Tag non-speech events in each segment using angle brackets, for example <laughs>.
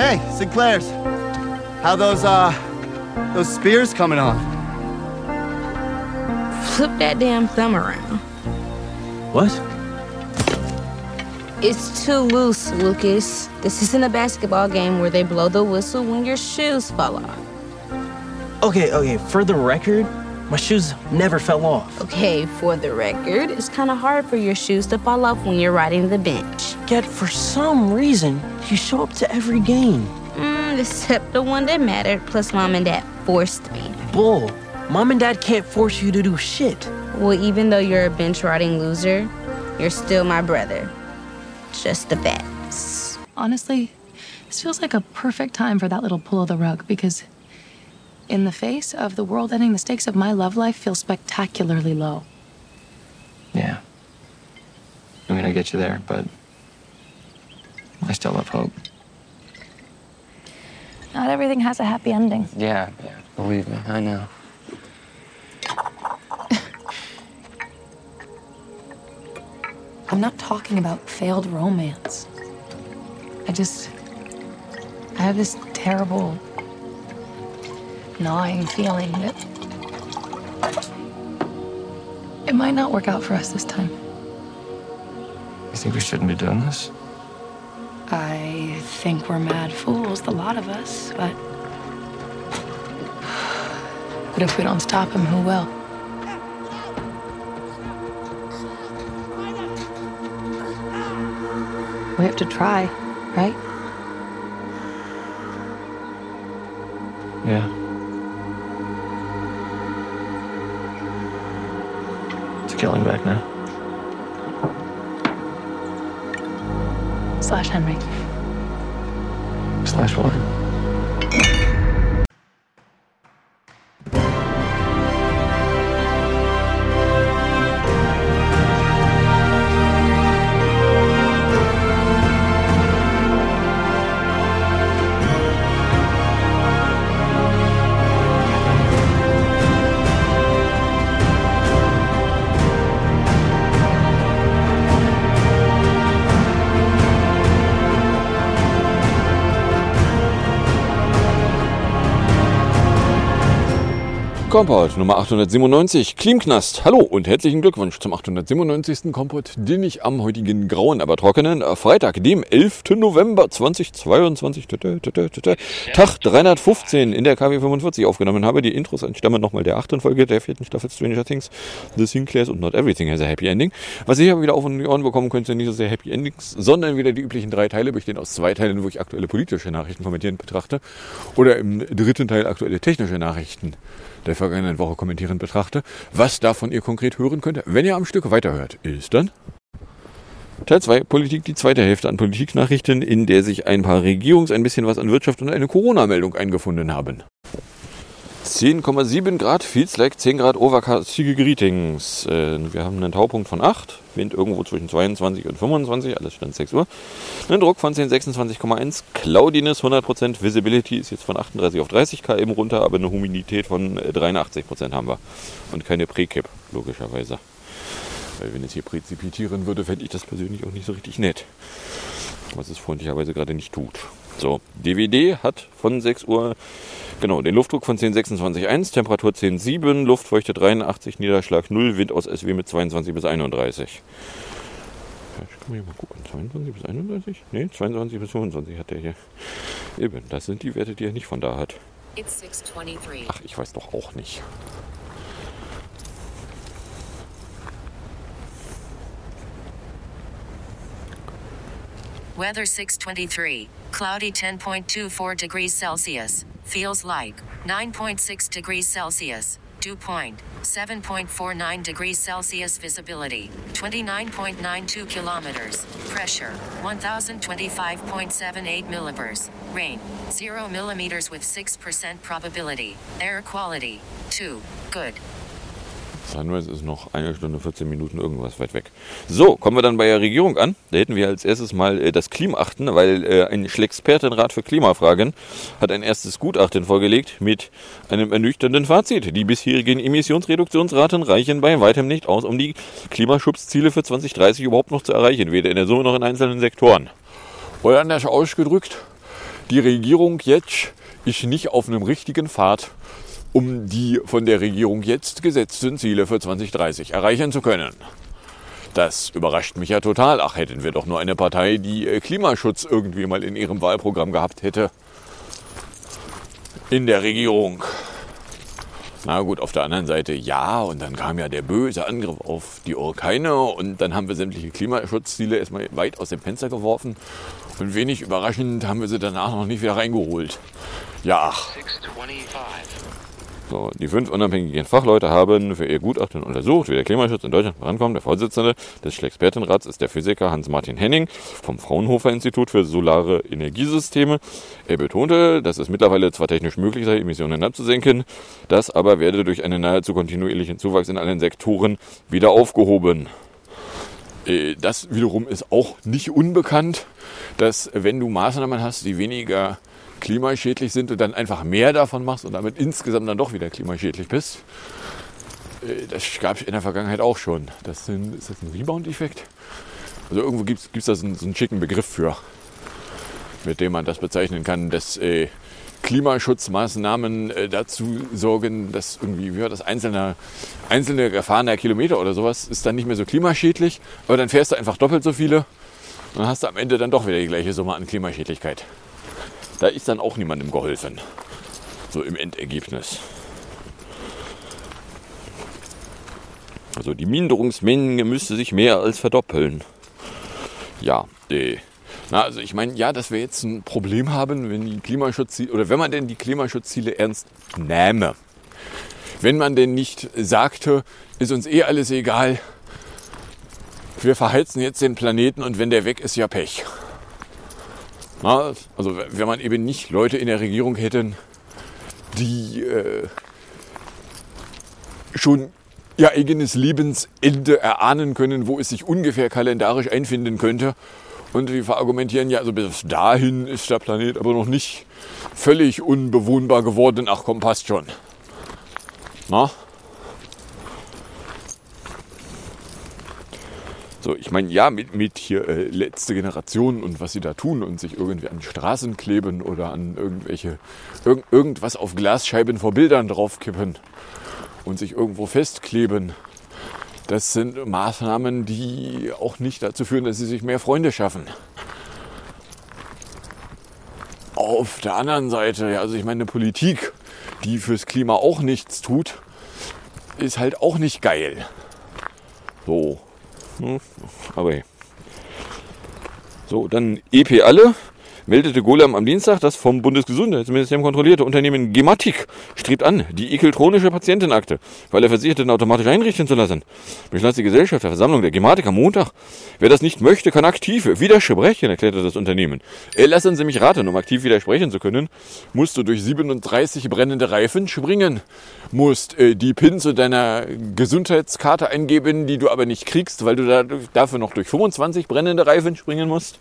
Hey, Sinclair's. How those, uh, those spears coming on? Flip that damn thumb around. What? It's too loose, Lucas. This isn't a basketball game where they blow the whistle when your shoes fall off. Okay, okay, for the record, my shoes never fell off. Okay, for the record, it's kind of hard for your shoes to fall off when you're riding the bench. Yet, for some reason, you show up to every game. Mm, except the one that mattered, plus mom and dad forced me. Bull. Mom and dad can't force you to do shit. Well, even though you're a bench riding loser, you're still my brother. Just the facts. Honestly, this feels like a perfect time for that little pull of the rug because, in the face of the world ending, the stakes of my love life feel spectacularly low. Yeah. I mean, I get you there, but I still have hope. Not everything has a happy ending. Yeah, yeah, believe me, I know. I'm not talking about failed romance. I just. I have this terrible, gnawing feeling that. It might not work out for us this time. You think we shouldn't be doing this? I think we're mad fools, the lot of us, but. But if we don't stop him, who will? We have to try, right? Yeah. It's killing back now. Henry. Kompott Nummer 897, Klimknast. Hallo und herzlichen Glückwunsch zum 897. Kompott, den ich am heutigen grauen, aber trockenen äh, Freitag, dem 11. November 2022, tü, tü, tü, tü, tü, Tag 315 in der KW 45 aufgenommen habe. Die Intros entstammen nochmal der achten Folge der vierten Staffel Stranger Things, The Sinclairs und Not Everything has a Happy Ending. Was ihr aber wieder auf die Ohren bekommen könnt, sind nicht so sehr Happy Endings, sondern wieder die üblichen drei Teile, bestehen aus zwei Teilen, wo ich aktuelle politische Nachrichten kommentieren betrachte oder im dritten Teil aktuelle technische Nachrichten der vergangenen Woche kommentierend betrachte. Was davon ihr konkret hören könnt, wenn ihr am Stück weiterhört, ist dann Teil 2, Politik, die zweite Hälfte an Politiknachrichten, in der sich ein paar Regierungs-, ein bisschen was an Wirtschaft und eine Corona-Meldung eingefunden haben. 10,7 Grad, feels like 10 Grad overcastige Greetings. Äh, wir haben einen Taupunkt von 8, Wind irgendwo zwischen 22 und 25, alles stand 6 Uhr. Einen Druck von 10, 26,1, Cloudiness 100%, Visibility ist jetzt von 38 auf 30 km runter, aber eine Humidität von 83% haben wir. Und keine Präkipp, logischerweise. Weil wenn es hier präzipitieren würde, fände ich das persönlich auch nicht so richtig nett. Was es freundlicherweise gerade nicht tut. So, DWD hat von 6 Uhr Genau, den Luftdruck von 1026,1, Temperatur 10,7, Luftfeuchte 83, Niederschlag 0, Wind aus SW mit 22 bis 31. Ja, ich kann mal hier mal gucken. 22 bis 31? Ne, 22 bis 25 hat der hier. Eben, das sind die Werte, die er nicht von da hat. Ach, ich weiß doch auch nicht. Weather 623. Cloudy 10.24 degrees Celsius. Feels like 9.6 degrees Celsius. Dew point 7.49 degrees Celsius. Visibility 29.92 kilometers. Pressure 1025.78 millibars. Rain 0 millimeters with 6% probability. Air quality 2. Good. Sunrise ist noch eine Stunde 14 Minuten irgendwas weit weg. So, kommen wir dann bei der Regierung an. Da hätten wir als erstes mal äh, das Klimachten, weil äh, ein Schlexpertenrat für Klimafragen hat ein erstes Gutachten vorgelegt mit einem ernüchternden Fazit. Die bisherigen Emissionsreduktionsraten reichen bei weitem nicht aus, um die Klimaschutzziele für 2030 überhaupt noch zu erreichen, weder in der Summe noch in einzelnen Sektoren. Oder anders ausgedrückt, die Regierung jetzt ist nicht auf einem richtigen Pfad, um die von der Regierung jetzt gesetzten Ziele für 2030 erreichen zu können. Das überrascht mich ja total. Ach, hätten wir doch nur eine Partei, die äh, Klimaschutz irgendwie mal in ihrem Wahlprogramm gehabt hätte. In der Regierung. Na gut, auf der anderen Seite ja, und dann kam ja der böse Angriff auf die Urkeine und dann haben wir sämtliche Klimaschutzziele erstmal weit aus dem Fenster geworfen und wenig überraschend haben wir sie danach noch nicht wieder reingeholt. Ja, ach. So, die fünf unabhängigen Fachleute haben für ihr Gutachten untersucht, wie der Klimaschutz in Deutschland vorankommt. Der Vorsitzende des Expertenrats ist der Physiker Hans-Martin Henning vom Fraunhofer Institut für Solare Energiesysteme. Er betonte, dass es mittlerweile zwar technisch möglich sei, Emissionen abzusenken, das aber werde durch einen nahezu kontinuierlichen Zuwachs in allen Sektoren wieder aufgehoben. Äh, Das wiederum ist auch nicht unbekannt, dass wenn du Maßnahmen hast, die weniger klimaschädlich sind und dann einfach mehr davon machst und damit insgesamt dann doch wieder klimaschädlich bist. Äh, Das gab es in der Vergangenheit auch schon. Das sind, ist das ein Rebound-Effekt? Also irgendwo gibt es da so einen, so einen schicken Begriff für, mit dem man das bezeichnen kann, dass äh, Klimaschutzmaßnahmen äh, dazu sorgen, dass irgendwie ja, das einzelne, einzelne gefahrener Kilometer oder sowas ist dann nicht mehr so klimaschädlich, aber dann fährst du einfach doppelt so viele und dann hast du am Ende dann doch wieder die gleiche Summe an Klimaschädlichkeit. Da ist dann auch niemandem geholfen. So im Endergebnis. Also die Minderungsmenge müsste sich mehr als verdoppeln. Ja, äh, na, also ich meine, ja, dass wir jetzt ein Problem haben, wenn die Klimaschutzziele, oder wenn man denn die Klimaschutzziele ernst nähme. Wenn man denn nicht sagte, ist uns eh alles egal, wir verheizen jetzt den Planeten und wenn der weg ist, ja Pech. Na, also wenn man eben nicht Leute in der Regierung hätten, die äh, schon ihr eigenes Lebensende erahnen können, wo es sich ungefähr kalendarisch einfinden könnte. Und die verargumentieren ja, also bis dahin ist der Planet aber noch nicht völlig unbewohnbar geworden. Ach komm, passt schon. Na? So, ich meine, ja, mit, mit hier äh, letzte Generation und was sie da tun und sich irgendwie an Straßen kleben oder an irgendwelche, irg irgendwas auf Glasscheiben vor Bildern draufkippen und sich irgendwo festkleben. Das sind Maßnahmen, die auch nicht dazu führen, dass sie sich mehr Freunde schaffen. Auf der anderen Seite, ja, also ich meine, eine Politik, die fürs Klima auch nichts tut, ist halt auch nicht geil. So. Hm, Aber hey. So, dann EP alle meldete Golem am Dienstag, das vom Bundesgesundheitsministerium kontrollierte Unternehmen Gematik strebt an, die ekeltronische Patientenakte, weil er Versicherte automatisch einrichten zu lassen. Beschloss die Gesellschaft der Versammlung der Gematik am Montag. Wer das nicht möchte, kann aktiv widersprechen, erklärte das Unternehmen. Äh, lassen Sie mich raten, um aktiv widersprechen zu können, musst du durch 37 brennende Reifen springen, musst äh, die PIN zu deiner Gesundheitskarte eingeben, die du aber nicht kriegst, weil du da, dafür noch durch 25 brennende Reifen springen musst.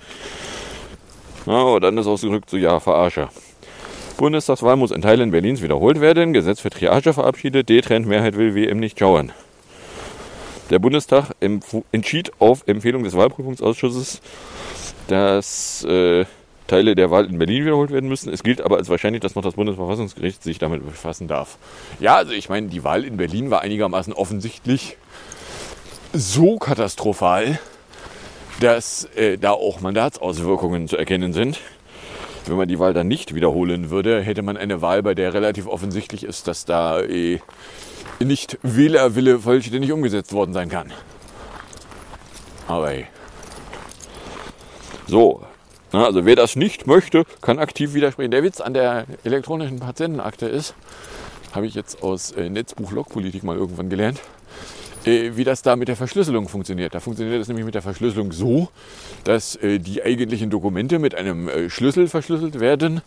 Und dann ist ausgedrückt so, ja, Verarsche. Bundestagswahl muss in Teilen Berlins wiederholt werden. Gesetz für Triage verabschiedet. D-Trend-Mehrheit will WM nicht schauen. Der Bundestag entschied auf Empfehlung des Wahlprüfungsausschusses, dass äh, Teile der Wahl in Berlin wiederholt werden müssen. Es gilt aber als wahrscheinlich, dass noch das Bundesverfassungsgericht sich damit befassen darf. Ja, also ich meine, die Wahl in Berlin war einigermaßen offensichtlich so katastrophal, dass äh, da auch Mandatsauswirkungen zu erkennen sind. Wenn man die Wahl dann nicht wiederholen würde, hätte man eine Wahl, bei der relativ offensichtlich ist, dass da äh, nicht Wählerwille vollständig umgesetzt worden sein kann. Aber hey. So, also wer das nicht möchte, kann aktiv widersprechen. Der Witz an der elektronischen Patientenakte ist, habe ich jetzt aus äh, Netzbuch Logpolitik mal irgendwann gelernt, wie das da mit der Verschlüsselung funktioniert. Da funktioniert das nämlich mit der Verschlüsselung so, dass äh, die eigentlichen Dokumente mit einem äh, Schlüssel verschlüsselt werden,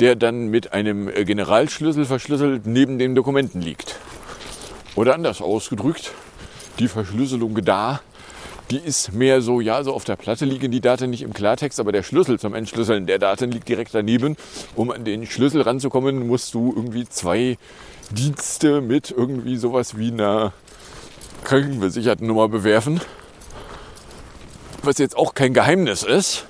der dann mit einem äh, Generalschlüssel verschlüsselt neben den Dokumenten liegt. Oder anders ausgedrückt, die Verschlüsselung da, die ist mehr so, ja, so auf der Platte liegen die Daten nicht im Klartext, aber der Schlüssel zum Entschlüsseln der Daten liegt direkt daneben. Um an den Schlüssel ranzukommen, musst du irgendwie zwei Dienste mit irgendwie sowas wie einer Krankenversichertennummer bewerfen. Was jetzt auch kein Geheimnis ist.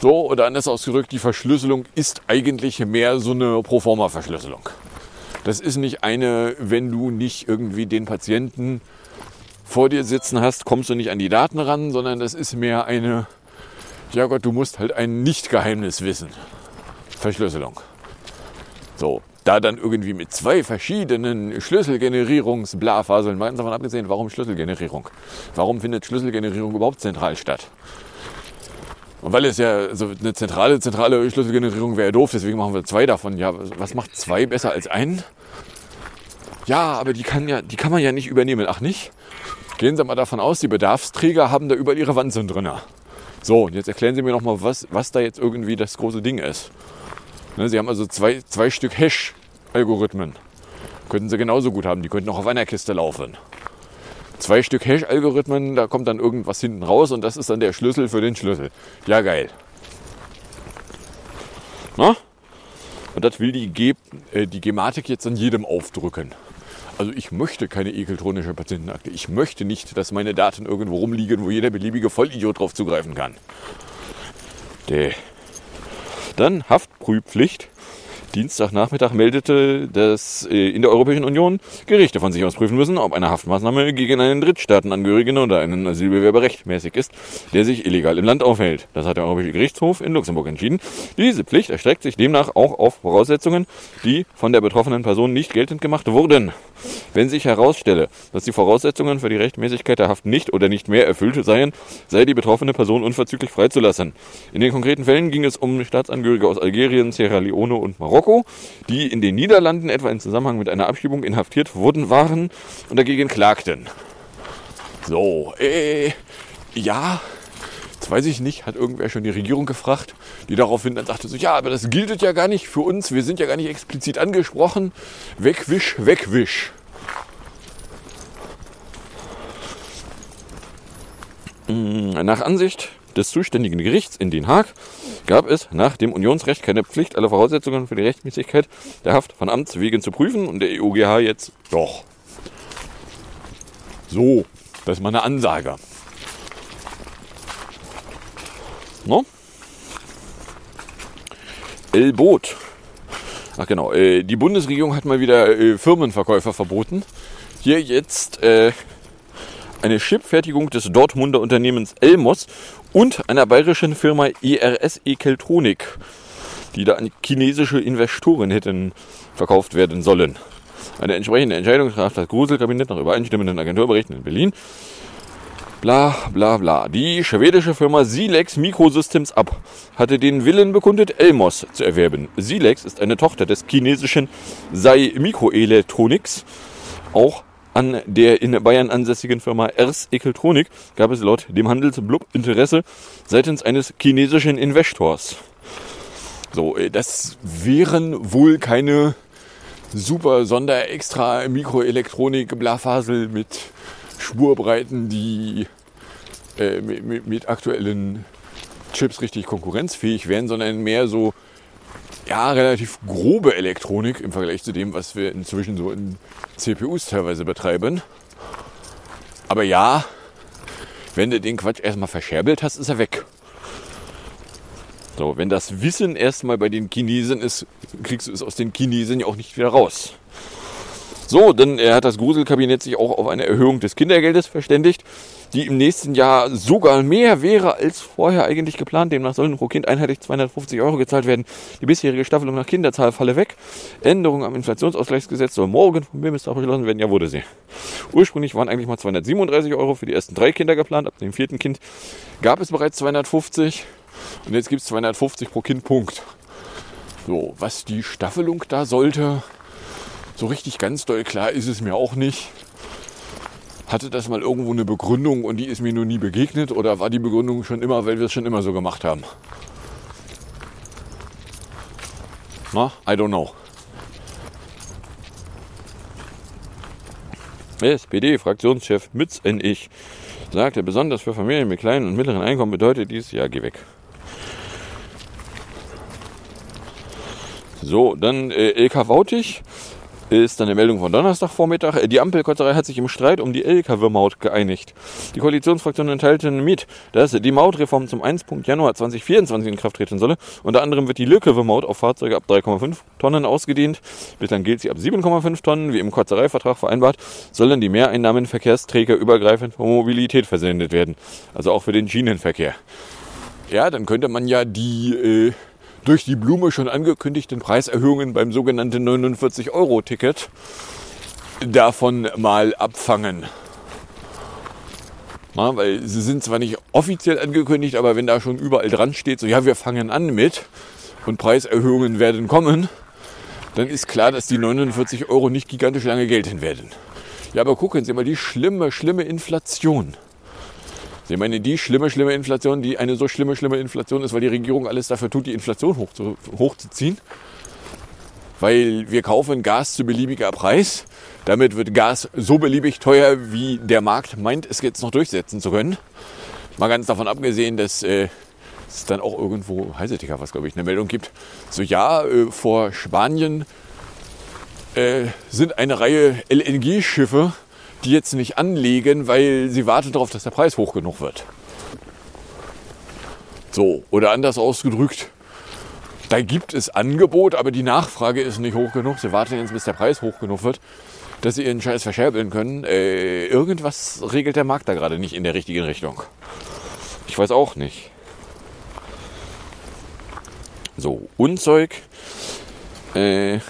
So, oder anders ausgedrückt, die Verschlüsselung ist eigentlich mehr so eine Proforma-Verschlüsselung. Das ist nicht eine, wenn du nicht irgendwie den Patienten vor dir sitzen hast, kommst du nicht an die Daten ran, sondern das ist mehr eine, ja Gott, du musst halt ein Nicht-Geheimnis wissen. Verschlüsselung. So, da dann irgendwie mit zwei verschiedenen Schlüsselgenerierungs-Blafaseln, mal davon abgesehen, warum Schlüsselgenerierung? Warum findet Schlüsselgenerierung überhaupt zentral statt? Und weil es ja so eine zentrale, zentrale Schlüsselgenerierung wäre doof, deswegen machen wir zwei davon. Ja, was macht zwei besser als einen? Ja, aber die kann ja, die kann man ja nicht übernehmen. Ach nicht? Gehen Sie mal davon aus, die Bedarfsträger haben da überall ihre Wanzen drin. So, und jetzt erklären Sie mir noch mal, was, was da jetzt irgendwie das große Ding ist. Ne, Sie haben also zwei, zwei Stück Hash-Algorithmen. Könnten Sie genauso gut haben. Die könnten auch auf einer Kiste laufen zwei Stück Hash-Algorithmen, da kommt dann irgendwas hinten raus und das ist dann der Schlüssel für den Schlüssel. Ja, geil. Na? Und das will die, Ge äh, die Gematik jetzt an jedem aufdrücken. Also ich möchte keine ekeltronische Patientenakte. Ich möchte nicht, dass meine Daten irgendwo rumliegen, wo jeder beliebige Vollidiot drauf zugreifen kann. Däh. Dann Haftprüfpflicht. Dienstagnachmittag meldete, dass äh, in der Europäischen Union Gerichte von sich aus prüfen müssen, ob eine Haftmaßnahme gegen einen Drittstaatenangehörigen oder einen Asylbewerber rechtmäßig ist, der sich illegal im Land aufhält. Das hat der Europäische Gerichtshof in Luxemburg entschieden. Diese Pflicht erstreckt sich demnach auch auf Voraussetzungen, die von der betroffenen Person nicht geltend gemacht wurden. Wenn sich herausstelle, dass die Voraussetzungen für die Rechtmäßigkeit der Haft nicht oder nicht mehr erfüllt seien, sei die betroffene Person unverzüglich freizulassen. In den konkreten Fällen ging es um Staatsangehörige aus Algerien, Sierra Leone und Marokko, die in den Niederlanden etwa im Zusammenhang mit einer Abschiebung inhaftiert wurden waren und dagegen klagten. So, äh, ja, Jetzt weiß ich nicht, hat irgendwer schon die Regierung gefragt, die daraufhin dann sagte so, ja, aber das gilt ja gar nicht für uns, wir sind ja gar nicht explizit angesprochen. Wegwisch, wegwisch. Mm, nach Ansicht des zuständigen Gerichts in Den Haag gab es nach dem Unionsrecht keine Pflicht, alle Voraussetzungen für die Rechtmäßigkeit der Haft von Amts wegen zu prüfen und der EUGH jetzt doch. So, das ist mal eine Ansage. No? El-Boot. Ach genau, äh, die Bundesregierung hat mal wieder äh, Firmenverkäufer verboten. Hier jetzt äh, eine Chipfertigung des Dortmunder Unternehmens Elmos und einer bayerischen Firma ERS Ekeltronik, die da an chinesische Investoren hätten verkauft werden sollen. Eine entsprechende Entscheidung traf das Gruselkabinett nach übereinstimmenden Agenturberichten in Berlin. Bla bla bla. Die schwedische Firma Silex Microsystems ab hatte den Willen bekundet, Elmos zu erwerben. Silex ist eine Tochter des chinesischen Sai Microelectronics. Auch an der in Bayern ansässigen Firma Ers Ekeltronik gab es laut dem Handelsblub Interesse seitens eines chinesischen Investors. So, äh, das wären wohl keine super Sonder extra Mikroelektronik Blafasel mit Spurbreiten, die äh, mit, mit, aktuellen Chips richtig konkurrenzfähig wären, sondern mehr so ja, relativ grobe Elektronik im Vergleich zu dem, was wir inzwischen so in CPUs teilweise betreiben. Aber ja, wenn du den Quatsch erstmal verscherbelt hast, ist er weg. So, wenn das Wissen erstmal bei den Chinesen ist, kriegst du es aus den Chinesen ja auch nicht wieder raus. So, dann hat das Gruselkabinett sich auch auf eine Erhöhung des Kindergeldes verständigt, die im nächsten Jahr sogar mehr wäre als vorher eigentlich geplant. Demnach sollen pro Kind einheitlich 250 Euro gezahlt werden. Die bisherige Staffelung nach Kinderzahl falle weg. Änderung am Inflationsausgleichsgesetz soll morgen vom Bundestag beschlossen werden. Ja, wurde sie. Ursprünglich waren eigentlich mal 237 Euro für die ersten drei Kinder geplant. Ab dem vierten Kind gab es bereits 250 und jetzt gibt es 250 pro Kind. Punkt. So, was die Staffelung da sollte, so richtig ganz doll klar ist es mir auch nicht. Hatte das mal irgendwo eine Begründung und die ist mir nur nie begegnet oder war die Begründung schon immer, weil wir es schon immer so gemacht haben? Na, I don't know. SPD-Fraktionschef Mütz N. Ich sagte, besonders für Familien mit kleinen und mittleren Einkommen bedeutet dies, ja, geh weg. So, dann äh, LK Wautig ist dann eine Meldung von Donnerstagvormittag. Die Ampelkotzerei hat sich im Streit um die LKW-Maut geeinigt. Die Koalitionsfraktionen teilten mit, dass die Mautreform zum 1. Januar 2024 in Kraft treten solle. Unter anderem wird die LKW-Maut auf Fahrzeuge ab 3,5 Tonnen ausgedehnt. Bislang gilt sie ab 7,5 Tonnen. Wie im Kotzereivertrag vereinbart, sollen die Mehreinnahmen Verkehrsträger übergreifend für Mobilität versendet werden. Also auch für den Schienenverkehr. Ja, dann könnte man ja die äh, durch die Blume schon angekündigten Preiserhöhungen beim sogenannten 49-Euro-Ticket davon mal abfangen. Na, weil sie sind zwar nicht offiziell angekündigt, aber wenn da schon überall dran steht, so ja, wir fangen an mit und Preiserhöhungen werden kommen, dann ist klar, dass die 49 Euro nicht gigantisch lange gelten werden. Ja, aber gucken Sie mal, die schlimme, schlimme Inflation. Sie meinen die schlimme, schlimme Inflation, die eine so schlimme, schlimme Inflation ist, weil die Regierung alles dafür tut, die Inflation hoch zu, hochzuziehen? Weil wir kaufen Gas zu beliebiger Preis. Damit wird Gas so beliebig teuer, wie der Markt meint, es jetzt noch durchsetzen zu können. Mal ganz davon abgesehen, dass äh, es dann auch irgendwo, Heiseticker, was glaube ich, eine Meldung gibt. So ja, äh, vor Spanien äh, sind eine Reihe LNG-Schiffe die jetzt nicht anlegen, weil sie warten darauf, dass der Preis hoch genug wird. So, oder anders ausgedrückt, da gibt es Angebot, aber die Nachfrage ist nicht hoch genug. Sie warten jetzt, bis der Preis hoch genug wird, dass sie ihren Scheiß verscherbeln können. Äh, irgendwas regelt der Markt da gerade nicht in der richtigen Richtung. Ich weiß auch nicht. So, Unzeug. Äh,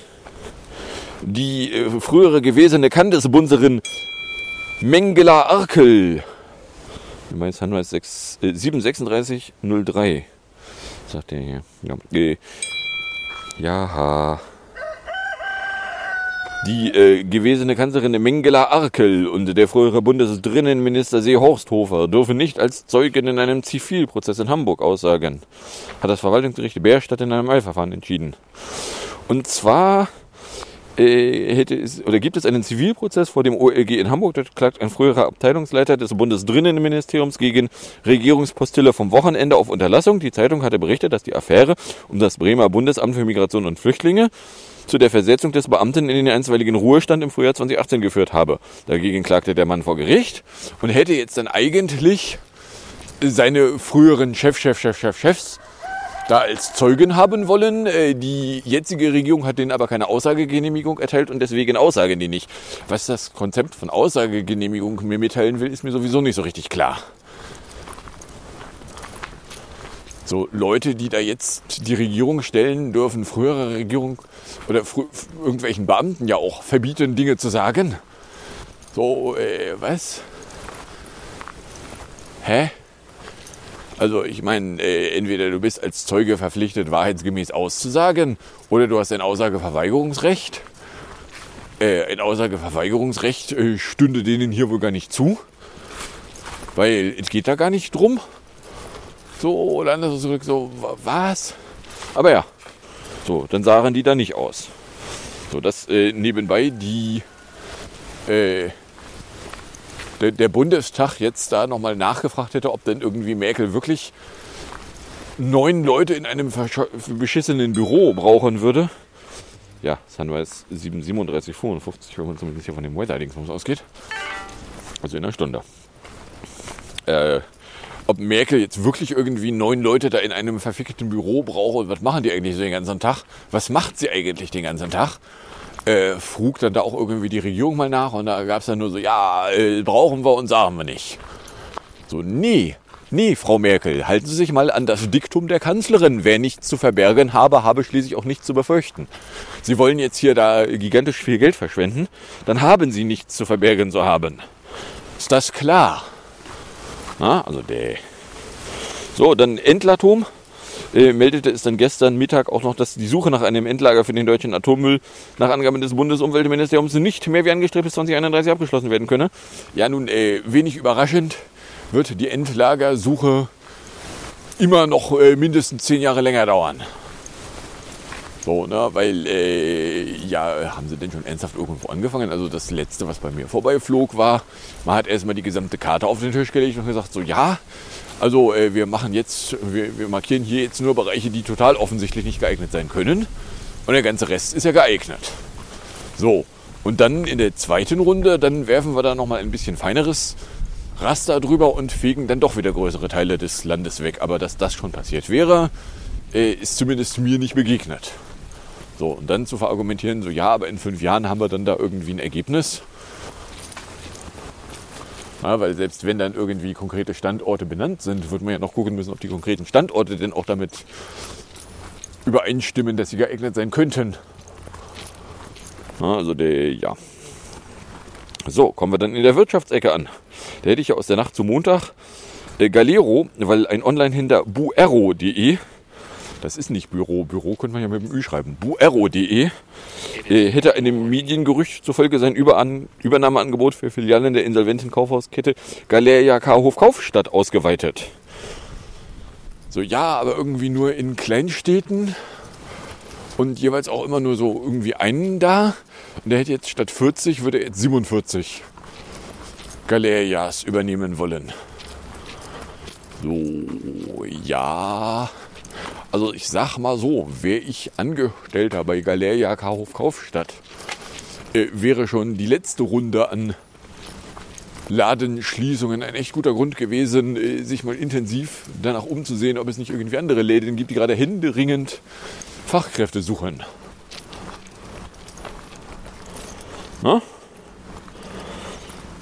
die äh, frühere gewesene Kandesbunserin Mengela Arkel. Mein Hanweis 6, äh, 73603. Sagt der hier. Ja. Äh, ja. Die äh, gewesene Kanzlerin Mengela Arkel und der frühere Bundesdrinnenminister Seehorst Hofer dürfen nicht als Zeugen in einem Zivilprozess in Hamburg aussagen, hat das Verwaltungsgericht Bärstadt in einem Eilverfahren entschieden. Und zwar hätte es, oder gibt es einen Zivilprozess vor dem OLG in Hamburg. Dort klagt ein früherer Abteilungsleiter des Bundesdrinnenministeriums gegen Regierungspostille vom Wochenende auf Unterlassung. Die Zeitung hatte berichtet, dass die Affäre um das Bremer Bundesamt für Migration und Flüchtlinge zu der Versetzung des Beamten in den einstweiligen Ruhestand im Frühjahr 2018 geführt habe. Dagegen klagte der Mann vor Gericht und hätte jetzt dann eigentlich seine früheren Chef, Chef, Chef, Chef, Chefs da als Zeugen haben wollen. Äh, die jetzige Regierung hat denen aber keine Aussagegenehmigung erteilt und deswegen aussagen die nicht. Was das Konzept von Aussagegenehmigung mir mitteilen will, ist mir sowieso nicht so richtig klar. So Leute, die da jetzt die Regierung stellen, dürfen frühere Regierung oder frü irgendwelchen Beamten ja auch verbieten, Dinge zu sagen. So, äh, was? Hä? Also ich meine, äh, entweder du bist als Zeuge verpflichtet, wahrheitsgemäß auszusagen, oder du hast ein Aussageverweigerungsrecht. Äh, ein Aussageverweigerungsrecht äh, stünde denen hier wohl gar nicht zu, weil es geht da gar nicht drum. So, oder anders zurück, so, was? Aber ja, so, dann sahen die da nicht aus. So, dass äh, nebenbei die äh, der, der Bundestag jetzt da nochmal nachgefragt hätte, ob denn irgendwie Merkel wirklich neun Leute in einem beschissenen Büro brauchen würde. Ja, Sunrise 737, 55, wenn man zumindest hier von dem Weather-Dingsbums ausgeht. Also in einer Stunde. Äh, ob Merkel jetzt wirklich irgendwie neun Leute da in einem verfickten Büro braucht und was machen die eigentlich so den ganzen Tag? Was macht sie eigentlich den ganzen Tag? Äh, frug dann da auch irgendwie die Regierung mal nach und da gab es dann nur so, ja, äh, brauchen wir und sagen wir nicht. So, nee, nee, Frau Merkel, halten Sie sich mal an das Diktum der Kanzlerin. Wer nichts zu verbergen habe, habe schließlich auch nichts zu befürchten. Sie wollen jetzt hier da gigantisch viel Geld verschwenden, dann haben Sie nichts zu verbergen zu haben. Ist das klar? Na, also der. So, dann Endlatom äh, meldete es dann gestern Mittag auch noch, dass die Suche nach einem Endlager für den deutschen Atommüll nach Angaben des Bundesumweltministeriums nicht mehr wie angestrebt bis 2031 abgeschlossen werden könne. Ja, nun, äh, wenig überraschend wird die Endlagersuche immer noch äh, mindestens zehn Jahre länger dauern. So, ne, weil, äh, ja, haben sie denn schon ernsthaft irgendwo angefangen? Also das letzte, was bei mir vorbeiflog, war, man hat erstmal die gesamte Karte auf den Tisch gelegt und gesagt, so, ja, also äh, wir machen jetzt, wir, wir, markieren hier jetzt nur Bereiche, die total offensichtlich nicht geeignet sein können. Und der ganze Rest ist ja geeignet. So, und dann in der zweiten Runde, dann werfen wir da nochmal ein bisschen feineres Raster drüber und fegen dann doch wieder größere Teile des Landes weg. Aber dass das schon passiert wäre, äh, ist zumindest mir nicht begegnet. So, und dann zu verargumentieren, so ja, aber in fünf Jahren haben wir dann da irgendwie ein Ergebnis. Ja, weil selbst wenn dann irgendwie konkrete Standorte benannt sind, wird man ja noch gucken müssen, ob die konkreten Standorte denn auch damit übereinstimmen, dass sie geeignet sein könnten. Also der, ja. So, kommen wir dann in der Wirtschaftsecke an. Da hätte ich ja aus der Nacht zu Montag äh, Galero, weil ein Online-Händler buero.de, das ist nicht Büro, Büro könnte man ja mit dem Ü schreiben, buero.de, äh, hätte einem Mediengerücht zufolge sein Überan Übernahmeangebot für Filialen der insolventen Kaufhauskette Galeria Kaufhof Kaufstadt ausgeweitet. So, ja, aber irgendwie nur in Kleinstädten und jeweils auch immer nur so irgendwie einen da. Und der hätte jetzt statt 40, würde er jetzt 47 Galerias übernehmen wollen. So, ja. Also ich sag mal so, wäre ich Angestellter bei Galeria Kaufhof Kaufstadt, äh, wäre schon die letzte Runde an Ladenschließungen ein echt guter Grund gewesen, äh, sich mal intensiv danach umzusehen, ob es nicht irgendwie andere Läden gibt, die gerade händeringend Fachkräfte suchen. Na?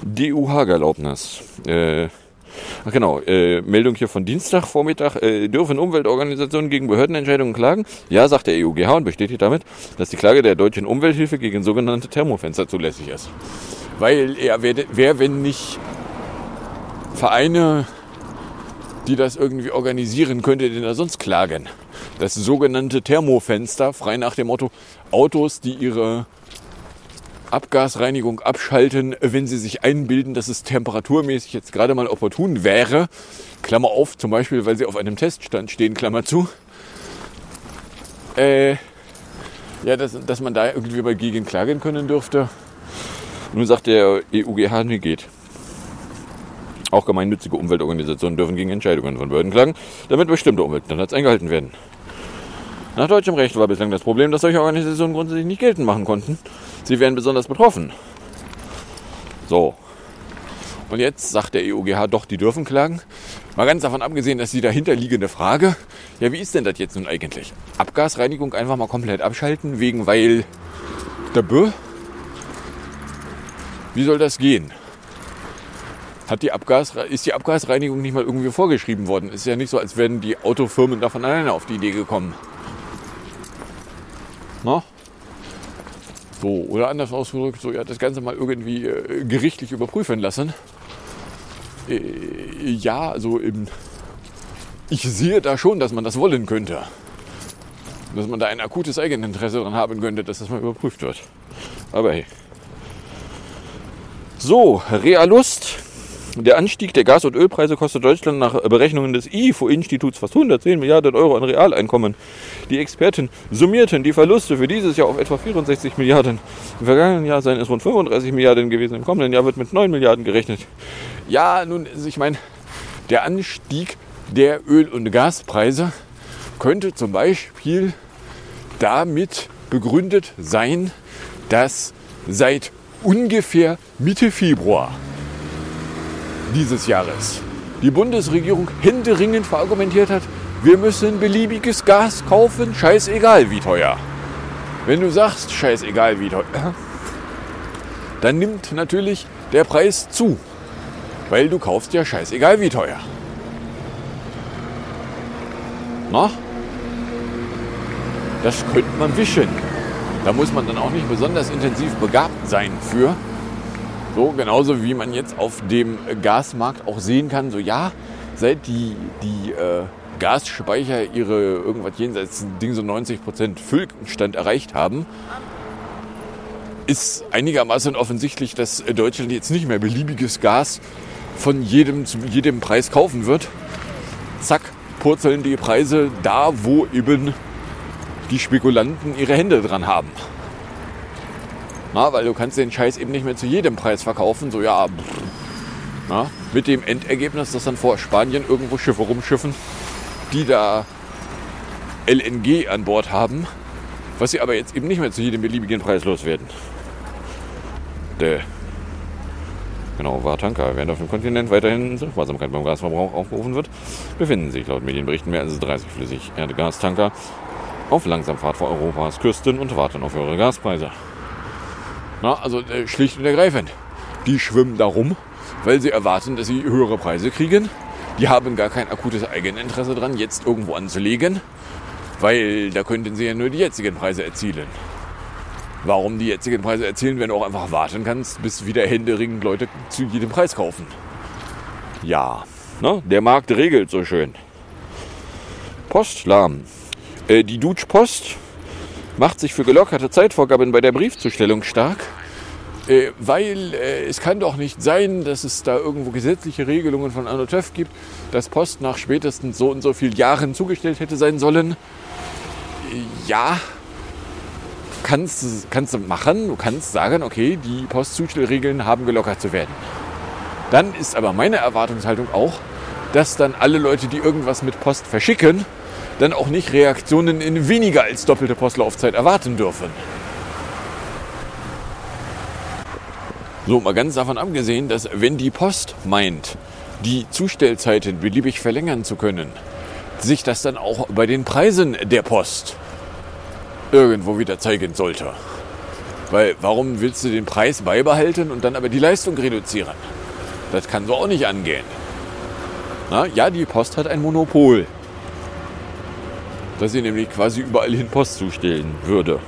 DUH-Erlaubnis. Äh, ach genau, äh, Meldung hier von Dienstagvormittag. Äh, dürfen Umweltorganisationen gegen Behördenentscheidungen klagen? Ja, sagt der EUGH und bestätigt damit, dass die Klage der deutschen Umwelthilfe gegen sogenannte Thermofenster zulässig ist. Weil er, wer, wer wenn nicht Vereine, die das irgendwie organisieren, könnte denn da sonst klagen? Das sogenannte Thermofenster, frei nach dem Motto, Autos, die ihre Abgasreinigung abschalten, wenn sie sich einbilden, dass es temperaturmäßig jetzt gerade mal opportun wäre. Klammer auf, zum Beispiel, weil sie auf einem Teststand stehen, Klammer zu. Äh, ja, dass, dass man da irgendwie mal gegen klagen können dürfte. Nun sagt der EUGH, nee, geht. Auch gemeinnützige Umweltorganisationen dürfen gegen Entscheidungen von Behörden klagen, damit bestimmte Umweltstandards eingehalten werden. Nach deutschem Recht war bislang das Problem, dass solche Organisationen grundsätzlich nicht geltend machen konnten. Sie wären besonders betroffen. So. Und jetzt sagt der EUGH doch, die dürfen klagen. Mal ganz davon abgesehen, dass die dahinterliegende Frage, ja, wie ist denn das jetzt nun eigentlich? Abgasreinigung einfach mal komplett abschalten, wegen weil der Bö? Wie soll das gehen? Hat die Abgas, ist die Abgasreinigung nicht mal irgendwie vorgeschrieben worden? Ist ja nicht so, als wären die Autofirmen davon alleine auf die Idee gekommen. Na? So, oder anders ausgedrückt, so ja, das Ganze mal irgendwie äh, gerichtlich überprüfen lassen. Äh, ja, also im, ich sehe da schon, dass man das wollen könnte. Dass man da ein akutes Eigeninteresse daran haben könnte, dass das mal überprüft wird. Aber hey. So, Realust. Der Anstieg der Gas- und Ölpreise kostet Deutschland nach Berechnungen des IFO-Instituts fast 110 Milliarden Euro an Realeinkommen. Die Experten summierten die Verluste für dieses Jahr auf etwa 64 Milliarden. Im vergangenen Jahr seien es rund 35 Milliarden gewesen. Im kommenden Jahr wird mit 9 Milliarden gerechnet. Ja, nun, ich meine, der Anstieg der Öl- und Gaspreise könnte zum Beispiel damit begründet sein, dass seit ungefähr Mitte Februar dieses Jahres die Bundesregierung händeringend verargumentiert hat, wir müssen beliebiges Gas kaufen, scheißegal wie teuer. Wenn du sagst, scheißegal wie teuer, <clears throat> dann nimmt natürlich der Preis zu, weil du kaufst ja scheißegal wie teuer. Na? Das könnte man wischen. Da muss man dann auch nicht besonders intensiv begabt sein für. So, genauso wie man jetzt auf dem Gasmarkt auch sehen kann, so ja, seit die, die äh, Gasspeicher ihre irgendwas jenseits Ding so 90% Füllstand erreicht haben, ist einigermaßen offensichtlich, dass Deutschland jetzt nicht mehr beliebiges Gas von jedem zu jedem Preis kaufen wird. Zack, purzeln die Preise da, wo eben die Spekulanten ihre Hände dran haben. Na, weil du kannst den Scheiß eben nicht mehr zu jedem Preis verkaufen. So ja, na, mit dem Endergebnis, dass dann vor Spanien irgendwo Schiffe rumschiffen, die da LNG an Bord haben, was sie aber jetzt eben nicht mehr zu jedem beliebigen Preis loswerden. Däh. Genau, Wartanker. Während auf dem Kontinent weiterhin zur Sparsamkeit beim Gasverbrauch aufgerufen wird, befinden sich laut Medienberichten mehr als 30 Flüssig-Erdgastanker auf Langsamfahrt vor Europas Küsten und warten auf höhere Gaspreise. Na, also äh, schlicht und ergreifend. Die schwimmen da rum, weil sie erwarten, dass sie höhere Preise kriegen. Die haben gar kein akutes Eigeninteresse dran, jetzt irgendwo anzulegen, weil da könnten sie ja nur die jetzigen Preise erzielen. Warum die jetzigen Preise erzielen, wenn du auch einfach warten kannst, bis wieder händeringend Leute zu jedem Preis kaufen? Ja, ne? der Markt regelt so schön. Postlahm. Äh, die Dutch Post macht sich für gelockerte Zeitvorgaben bei der Briefzustellung stark, äh, weil äh, es kann doch nicht sein, dass es da irgendwo gesetzliche Regelungen von Anotev gibt, dass Post nach spätestens so und so vielen Jahren zugestellt hätte sein sollen. Äh, ja, kannst, kannst du machen. Du kannst sagen, okay, die Postzustellregeln haben gelockert zu werden. Dann ist aber meine Erwartungshaltung auch, dass dann alle Leute, die irgendwas mit Post verschicken, dann auch nicht Reaktionen in weniger als doppelte Postlaufzeit erwarten dürfen. So, mal ganz davon abgesehen, dass wenn die Post meint, die Zustellzeiten beliebig verlängern zu können, sich das dann auch bei den Preisen der Post irgendwo wieder zeigen sollte. Weil warum willst du den Preis beibehalten und dann aber die Leistung reduzieren? Das kann so auch nicht angehen. Na, ja, die Post hat ein Monopol. Dass sie nämlich quasi überall hin Post zustellen würde.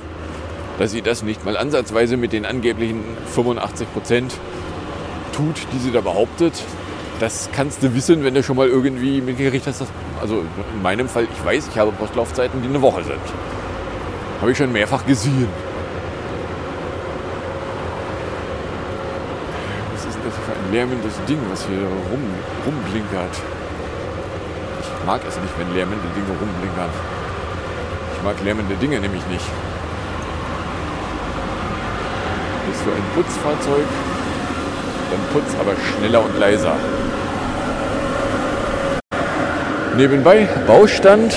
Dass sie das nicht mal ansatzweise mit den angeblichen 85 Prozent tut, die sie da behauptet, das kannst du wissen, wenn du schon mal irgendwie mitgekriegt hast. Dass, also in meinem Fall, ich weiß, ich habe Postlaufzeiten, die eine Woche sind. Habe ich schon mehrfach gesehen. Was ist denn das für ein lärmendes Ding, was hier rum, rumblinkert? Ich mag es nicht, wenn lärmende Dinge rumblinkern. Ich mag lärmende Dinge nämlich nicht. Bist du ein Putzfahrzeug? Dann putz aber schneller und leiser. Nebenbei Baustand.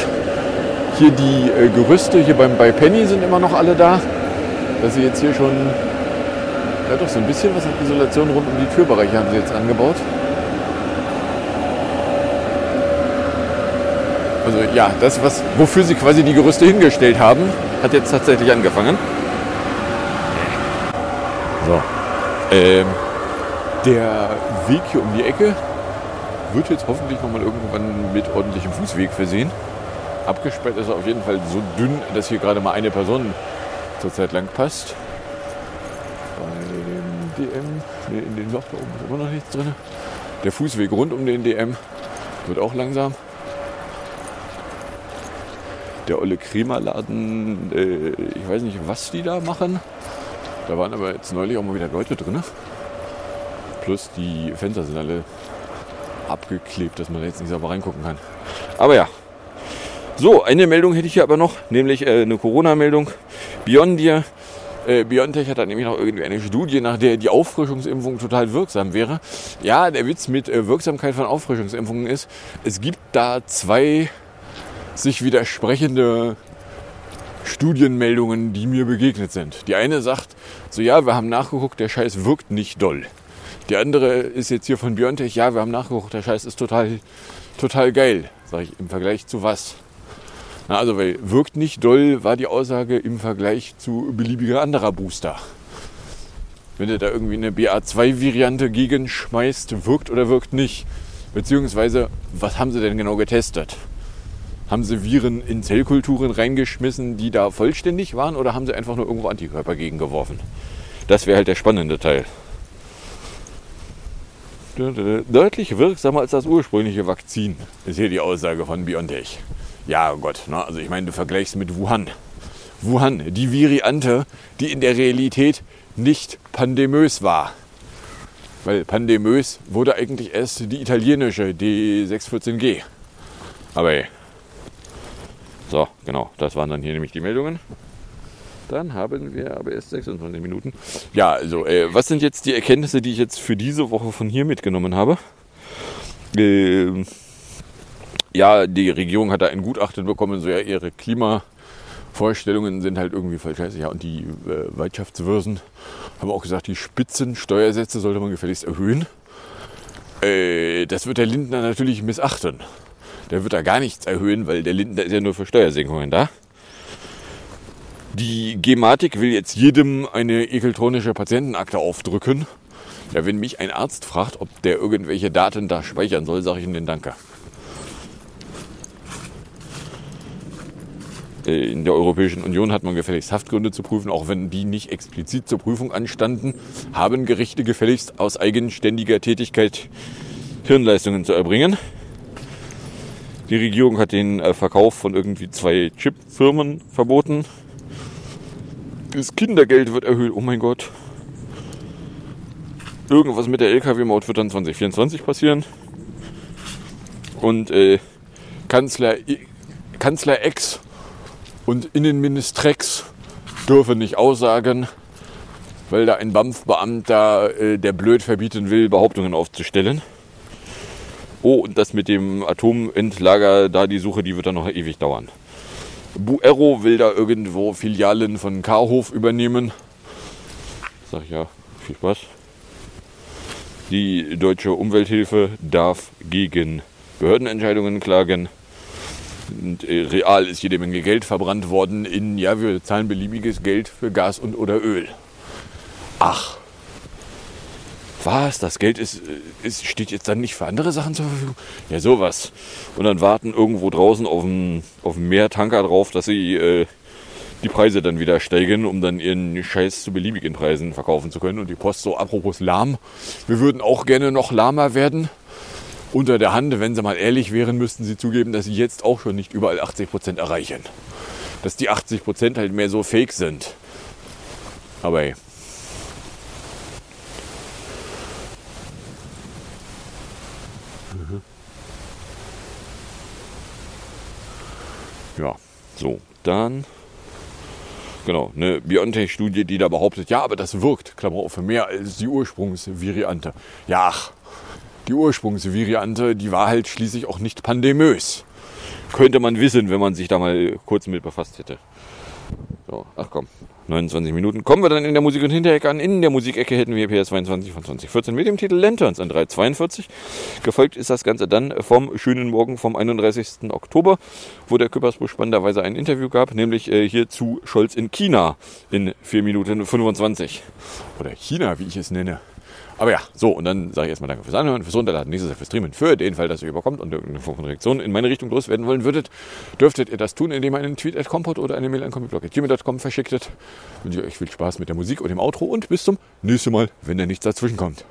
Hier die äh, Gerüste hier beim, bei Penny sind immer noch alle da. Dass sie jetzt hier schon, ja doch so ein bisschen was an Isolation rund um die Türbereiche haben sie jetzt angebaut. Also ja, das, was, wofür sie quasi die Gerüste hingestellt haben, hat jetzt tatsächlich angefangen. So. Ähm, der Weg hier um die Ecke wird jetzt hoffentlich nochmal irgendwann mit ordentlichem Fußweg versehen. Abgesperrt ist er auf jeden Fall so dünn, dass hier gerade mal eine Person zurzeit lang passt. Bei dem DM, nee, in den Loch da oben ist immer noch nichts drin. Der Fußweg rund um den DM wird auch langsam. Der olle Kremerladen, äh, ich weiß nicht, was die da machen. Da waren aber jetzt neulich auch mal wieder Leute drin. Plus die Fenster sind alle abgeklebt, dass man da jetzt nicht sauber reingucken kann. Aber ja. So, eine Meldung hätte ich hier aber noch, nämlich äh, eine Corona-Meldung. Beyondia. Äh, BioNTech hat da nämlich noch irgendwie eine Studie, nach der die Auffrischungsimpfung total wirksam wäre. Ja, der Witz mit äh, Wirksamkeit von Auffrischungsimpfungen ist, es gibt da zwei sich widersprechende Studienmeldungen, die mir begegnet sind. Die eine sagt, so ja, wir haben nachgeguckt, der Scheiß wirkt nicht doll. Die andere ist jetzt hier von Biontech, ja, wir haben nachgeguckt, der Scheiß ist total, total geil. Sag ich, im Vergleich zu was? Na, also, weil wirkt nicht doll, war die Aussage im Vergleich zu beliebiger anderer Booster. Wenn du da irgendwie eine BA2-Variante gegenschmeißt, wirkt oder wirkt nicht. Beziehungsweise, was haben sie denn genau getestet? Haben sie Viren in Zellkulturen reingeschmissen, die da vollständig waren, oder haben sie einfach nur irgendwo Antikörper gegengeworfen? Das wäre halt der spannende Teil. Deutlich wirksamer als das ursprüngliche Vakzin, ist hier die Aussage von BioNTech. Ja, Gott, ne? also ich meine, du vergleichst mit Wuhan. Wuhan, die Variante, die in der Realität nicht pandemös war. Weil pandemös wurde eigentlich erst die italienische D614G. Aber ey. So, genau, das waren dann hier nämlich die Meldungen. Dann haben wir aber erst 26 Minuten. Ja, also, äh, was sind jetzt die Erkenntnisse, die ich jetzt für diese Woche von hier mitgenommen habe? Ähm, ja, die Regierung hat da ein Gutachten bekommen, so ja, ihre Klima- Vorstellungen sind halt irgendwie voll scheiße. Ja, und die äh, Wirtschaftswürsen haben auch gesagt, die Spitzensteuersätze sollte man gefälligst erhöhen. Äh, das wird der Lindner natürlich missachten. Der wird da gar nichts erhöhen, weil der Lindner ist ja nur für Steuersenkungen da. Die Gematik will jetzt jedem eine ekeltronische Patientenakte aufdrücken. Ja, wenn mich ein Arzt fragt, ob der irgendwelche Daten da speichern soll, sage ich ihm den Danke. Äh, In der Europäischen Union hat man gefälligst Haftgründe zu prüfen, auch wenn die nicht explizit zur Prüfung anstanden, haben Gerichte gefälligst aus eigenständiger Tätigkeit Hirnleistungen zu erbringen. Die Regierung hat den äh, Verkauf von irgendwie zwei Chipfirmen verboten. Das Kindergeld wird erhöht. Oh mein Gott. Irgendwas mit der Lkw-Maut wird dann 2024 passieren. Und äh, Kanzler, Kanzler Ex und Innenministrex dürfen nicht aussagen, weil da ein BAMF-Beamter, äh, der blöd verbieten will, Behauptungen aufzustellen. Oh, und das mit dem Atomentlager, da die Suche, die wird dann noch ewig dauern. Buero will da irgendwo Filialen von Karhof übernehmen. Sag ich ja, viel Spaß. Die deutsche Umwelthilfe darf gegen Behördenentscheidungen klagen. Und äh, real ist jede Menge Geld verbrannt worden in, ja, wir zahlen beliebiges Geld für Gas und oder Öl. Ach. Was? Das Geld ist, äh, ist, steht jetzt dann nicht für andere Sachen zur Verfügung? Ja, sowas. Und dann warten irgendwo draußen auf dem, auf Meer Tanker drauf, dass sie äh, die Preise dann wieder steigen, um dann ihren Scheiß zu beliebigen Preisen verkaufen zu können. Und die Post so, apropos lahm, wir würden auch gerne noch lahmer werden. Unter der Hand, wenn sie mal ehrlich wären, müssten sie zugeben, dass sie jetzt auch schon nicht überall 80% erreichen. Dass die 80% halt mehr so fake sind. Aber hey. Ja, so, dann genau, eine BioNTech-Studie, die da behauptet, ja, aber das wirkt, Klammer auf, mehr als die Ursprungsvariante. Ja, die Ursprungsvariante, die war halt schließlich auch nicht pandemös. Könnte man wissen, wenn man sich da mal kurz mit befasst hätte. So, ach komm, 29 Minuten. Kommen wir dann in der Musik- und Hinterecke an. In der Musikecke hätten wir PS22 von 2014 mit dem Titel Lanterns an 342. Gefolgt ist das Ganze dann vom schönen Morgen vom 31. Oktober, wo der Küppersbusch spannenderweise ein Interview gab, nämlich äh, hier zu Scholz in China in 4 Minuten 25. Oder China, wie ich es nenne. Aber ja, so, und dann sage ich erstmal danke fürs Anhören, fürs Runterladen, nächstes Jahr fürs Streamen. Für den Fall, dass ihr überkommt und irgendeine Form von Reaktion in meine Richtung loswerden wollen würdet, dürftet ihr das tun, indem ihr einen Tweet at Compot oder eine Mail an comicblog.gmail.com verschicktet. Wünsche euch viel Spaß mit der Musik und dem Outro und bis zum nächsten Mal, wenn da nichts dazwischen kommt.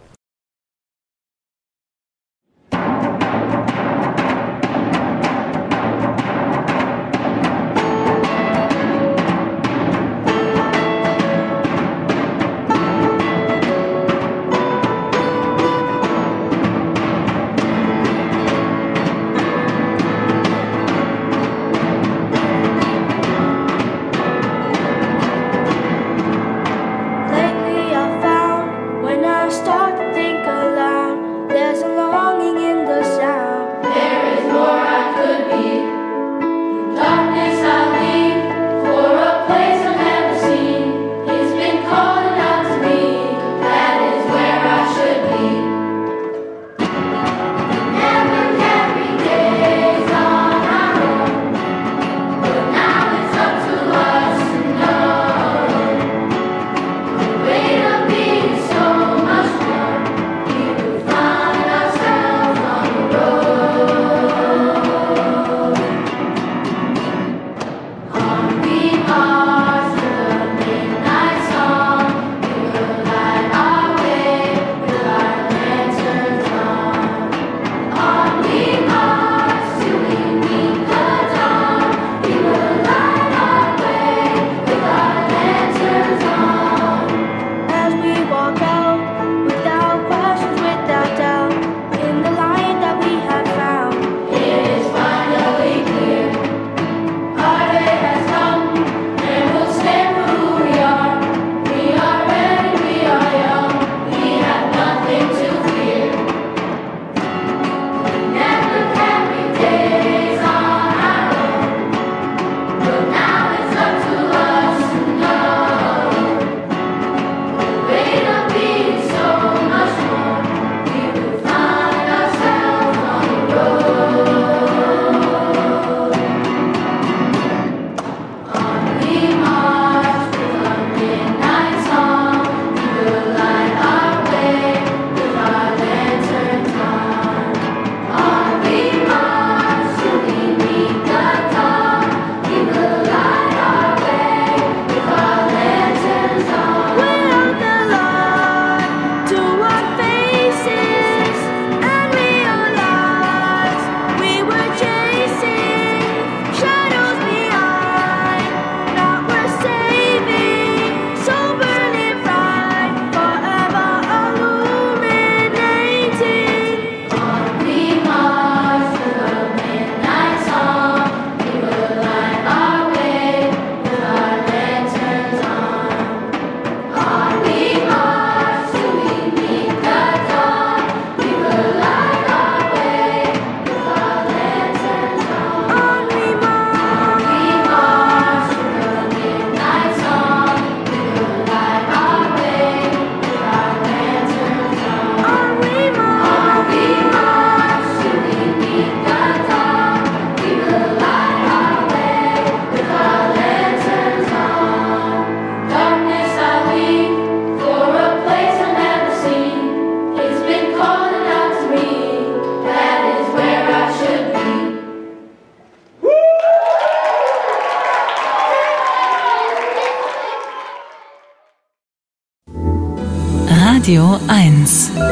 1.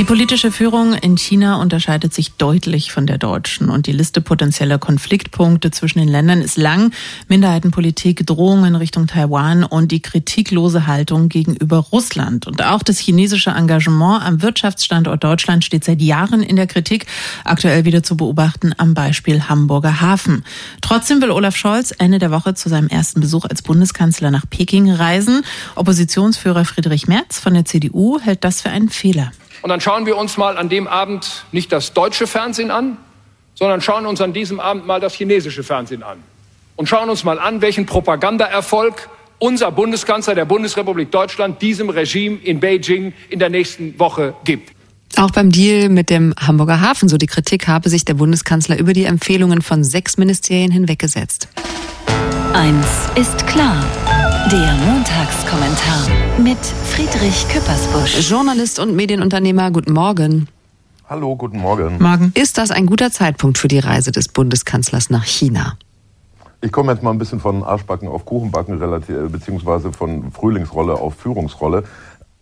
Die politische Führung in China unterscheidet sich deutlich von der deutschen und die Liste potenzieller Konfliktpunkte zwischen den Ländern ist lang. Minderheitenpolitik, Drohungen Richtung Taiwan und die kritiklose Haltung gegenüber Russland. Und auch das chinesische Engagement am Wirtschaftsstandort Deutschland steht seit Jahren in der Kritik, aktuell wieder zu beobachten am Beispiel Hamburger Hafen. Trotzdem will Olaf Scholz Ende der Woche zu seinem ersten Besuch als Bundeskanzler nach Peking reisen. Oppositionsführer Friedrich Merz von der CDU hält das für einen Fehler. Und dann schauen wir uns mal an dem Abend nicht das deutsche Fernsehen an, sondern schauen uns an diesem Abend mal das chinesische Fernsehen an. Und schauen uns mal an, welchen Propagandaerfolg unser Bundeskanzler der Bundesrepublik Deutschland diesem Regime in Beijing in der nächsten Woche gibt. Auch beim Deal mit dem Hamburger Hafen, so die Kritik, habe sich der Bundeskanzler über die Empfehlungen von sechs Ministerien hinweggesetzt. Eins ist klar. Der Montagskommentar mit Friedrich Küppersbusch. Journalist und Medienunternehmer, guten Morgen. Hallo, guten Morgen. Morgen. Ist das ein guter Zeitpunkt für die Reise des Bundeskanzlers nach China? Ich komme jetzt mal ein bisschen von Arschbacken auf Kuchenbacken, beziehungsweise von Frühlingsrolle auf Führungsrolle.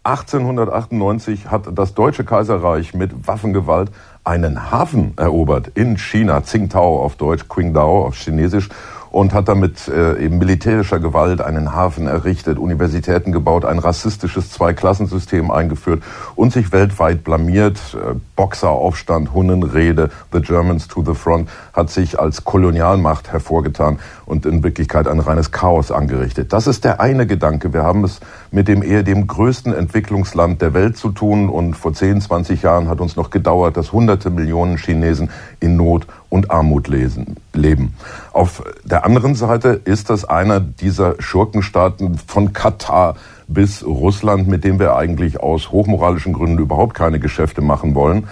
1898 hat das Deutsche Kaiserreich mit Waffengewalt einen Hafen erobert in China, Tsingtao auf Deutsch, Qingdao auf Chinesisch und hat damit äh, eben militärischer Gewalt einen Hafen errichtet, Universitäten gebaut, ein rassistisches Zweiklassensystem eingeführt und sich weltweit blamiert. Äh, Boxeraufstand, Hunnenrede, The Germans to the Front, hat sich als Kolonialmacht hervorgetan und in Wirklichkeit ein reines Chaos angerichtet. Das ist der eine Gedanke. Wir haben es mit dem eher dem größten Entwicklungsland der Welt zu tun und vor 10, 20 Jahren hat uns noch gedauert, dass hunderte Millionen Chinesen in Not und Armut lesen, leben. Auf der anderen Seite ist das einer dieser Schurkenstaaten von Katar bis Russland, mit dem wir eigentlich aus hochmoralischen Gründen überhaupt keine Geschäfte machen wollen.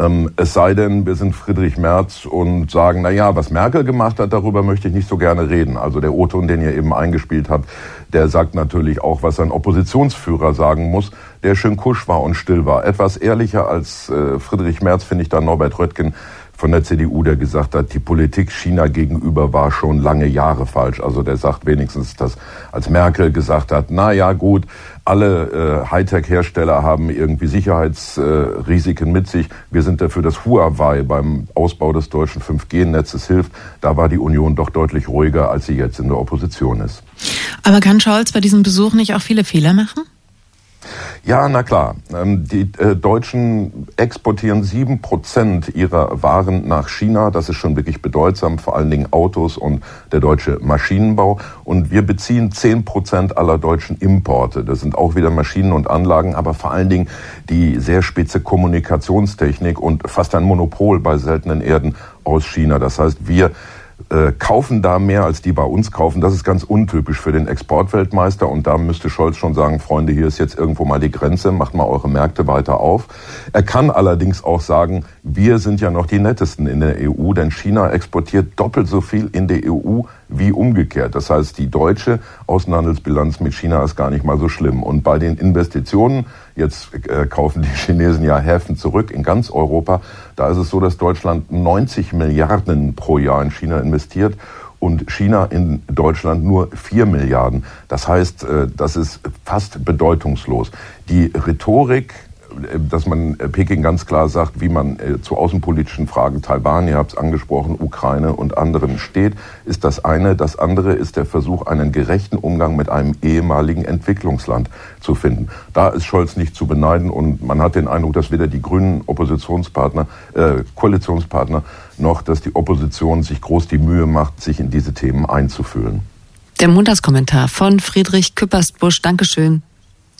Ähm, es sei denn, wir sind Friedrich Merz und sagen, na ja, was Merkel gemacht hat, darüber möchte ich nicht so gerne reden. Also der O-Ton, den ihr eben eingespielt habt, der sagt natürlich auch, was ein Oppositionsführer sagen muss, der schön kusch war und still war. Etwas ehrlicher als äh, Friedrich Merz finde ich da Norbert Röttgen von der CDU, der gesagt hat, die Politik China gegenüber war schon lange Jahre falsch. Also der sagt wenigstens, dass als Merkel gesagt hat, na ja, gut, alle äh, Hightech-Hersteller haben irgendwie Sicherheitsrisiken äh, mit sich. Wir sind dafür, dass Huawei beim Ausbau des deutschen 5G-Netzes hilft. Da war die Union doch deutlich ruhiger, als sie jetzt in der Opposition ist. Aber kann Scholz bei diesem Besuch nicht auch viele Fehler machen? Ja, na klar. Ähm, die äh, Deutschen exportieren sieben Prozent ihrer Waren nach China. Das ist schon wirklich bedeutsam, vor allen Dingen Autos und der deutsche Maschinenbau. Und wir beziehen zehn Prozent aller deutschen Importe. Das sind auch wieder Maschinen und Anlagen, aber vor allen Dingen die sehr spitze Kommunikationstechnik und fast ein Monopol bei seltenen Erden aus China. Das heißt, wir äh, kaufen da mehr, als die bei uns kaufen. Das ist ganz untypisch für den Exportweltmeister. Und da müsste Scholz schon sagen, Freunde, hier ist jetzt irgendwo mal die Grenze, macht mal eure Märkte weiter auf. Er kann allerdings auch sagen, wir sind ja noch die nettesten in der EU, denn China exportiert doppelt so viel in der EU wie umgekehrt. Das heißt, die deutsche Außenhandelsbilanz mit China ist gar nicht mal so schlimm. Und bei den Investitionen, jetzt äh, kaufen die <laughs> Chinesen ja Häfen zurück in ganz Europa, da ist es so, dass Deutschland 90 Milliarden pro Jahr in China investiert und China in Deutschland nur 4 Milliarden. Das heißt, äh, das ist fast bedeutungslos. Die Rhetorik dass man äh, Peking ganz klar sagt, wie man äh, zu außenpolitischen Fragen Taiwan, ihr habt es angesprochen, Ukraine und anderen steht, ist das eine. Das andere ist der Versuch, einen gerechten Umgang mit einem ehemaligen Entwicklungsland zu finden. Da ist Scholz nicht zu beneiden und man hat den Eindruck, dass weder die grünen Oppositionspartner, äh, Koalitionspartner noch, dass die Opposition sich groß die Mühe macht, sich in diese Themen einzufühlen. Der Montagskommentar von Friedrich Küppersbusch. Dankeschön.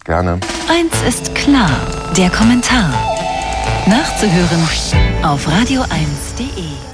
Gerne. Eins ist klar, der Kommentar. Nachzuhören auf radio1.de.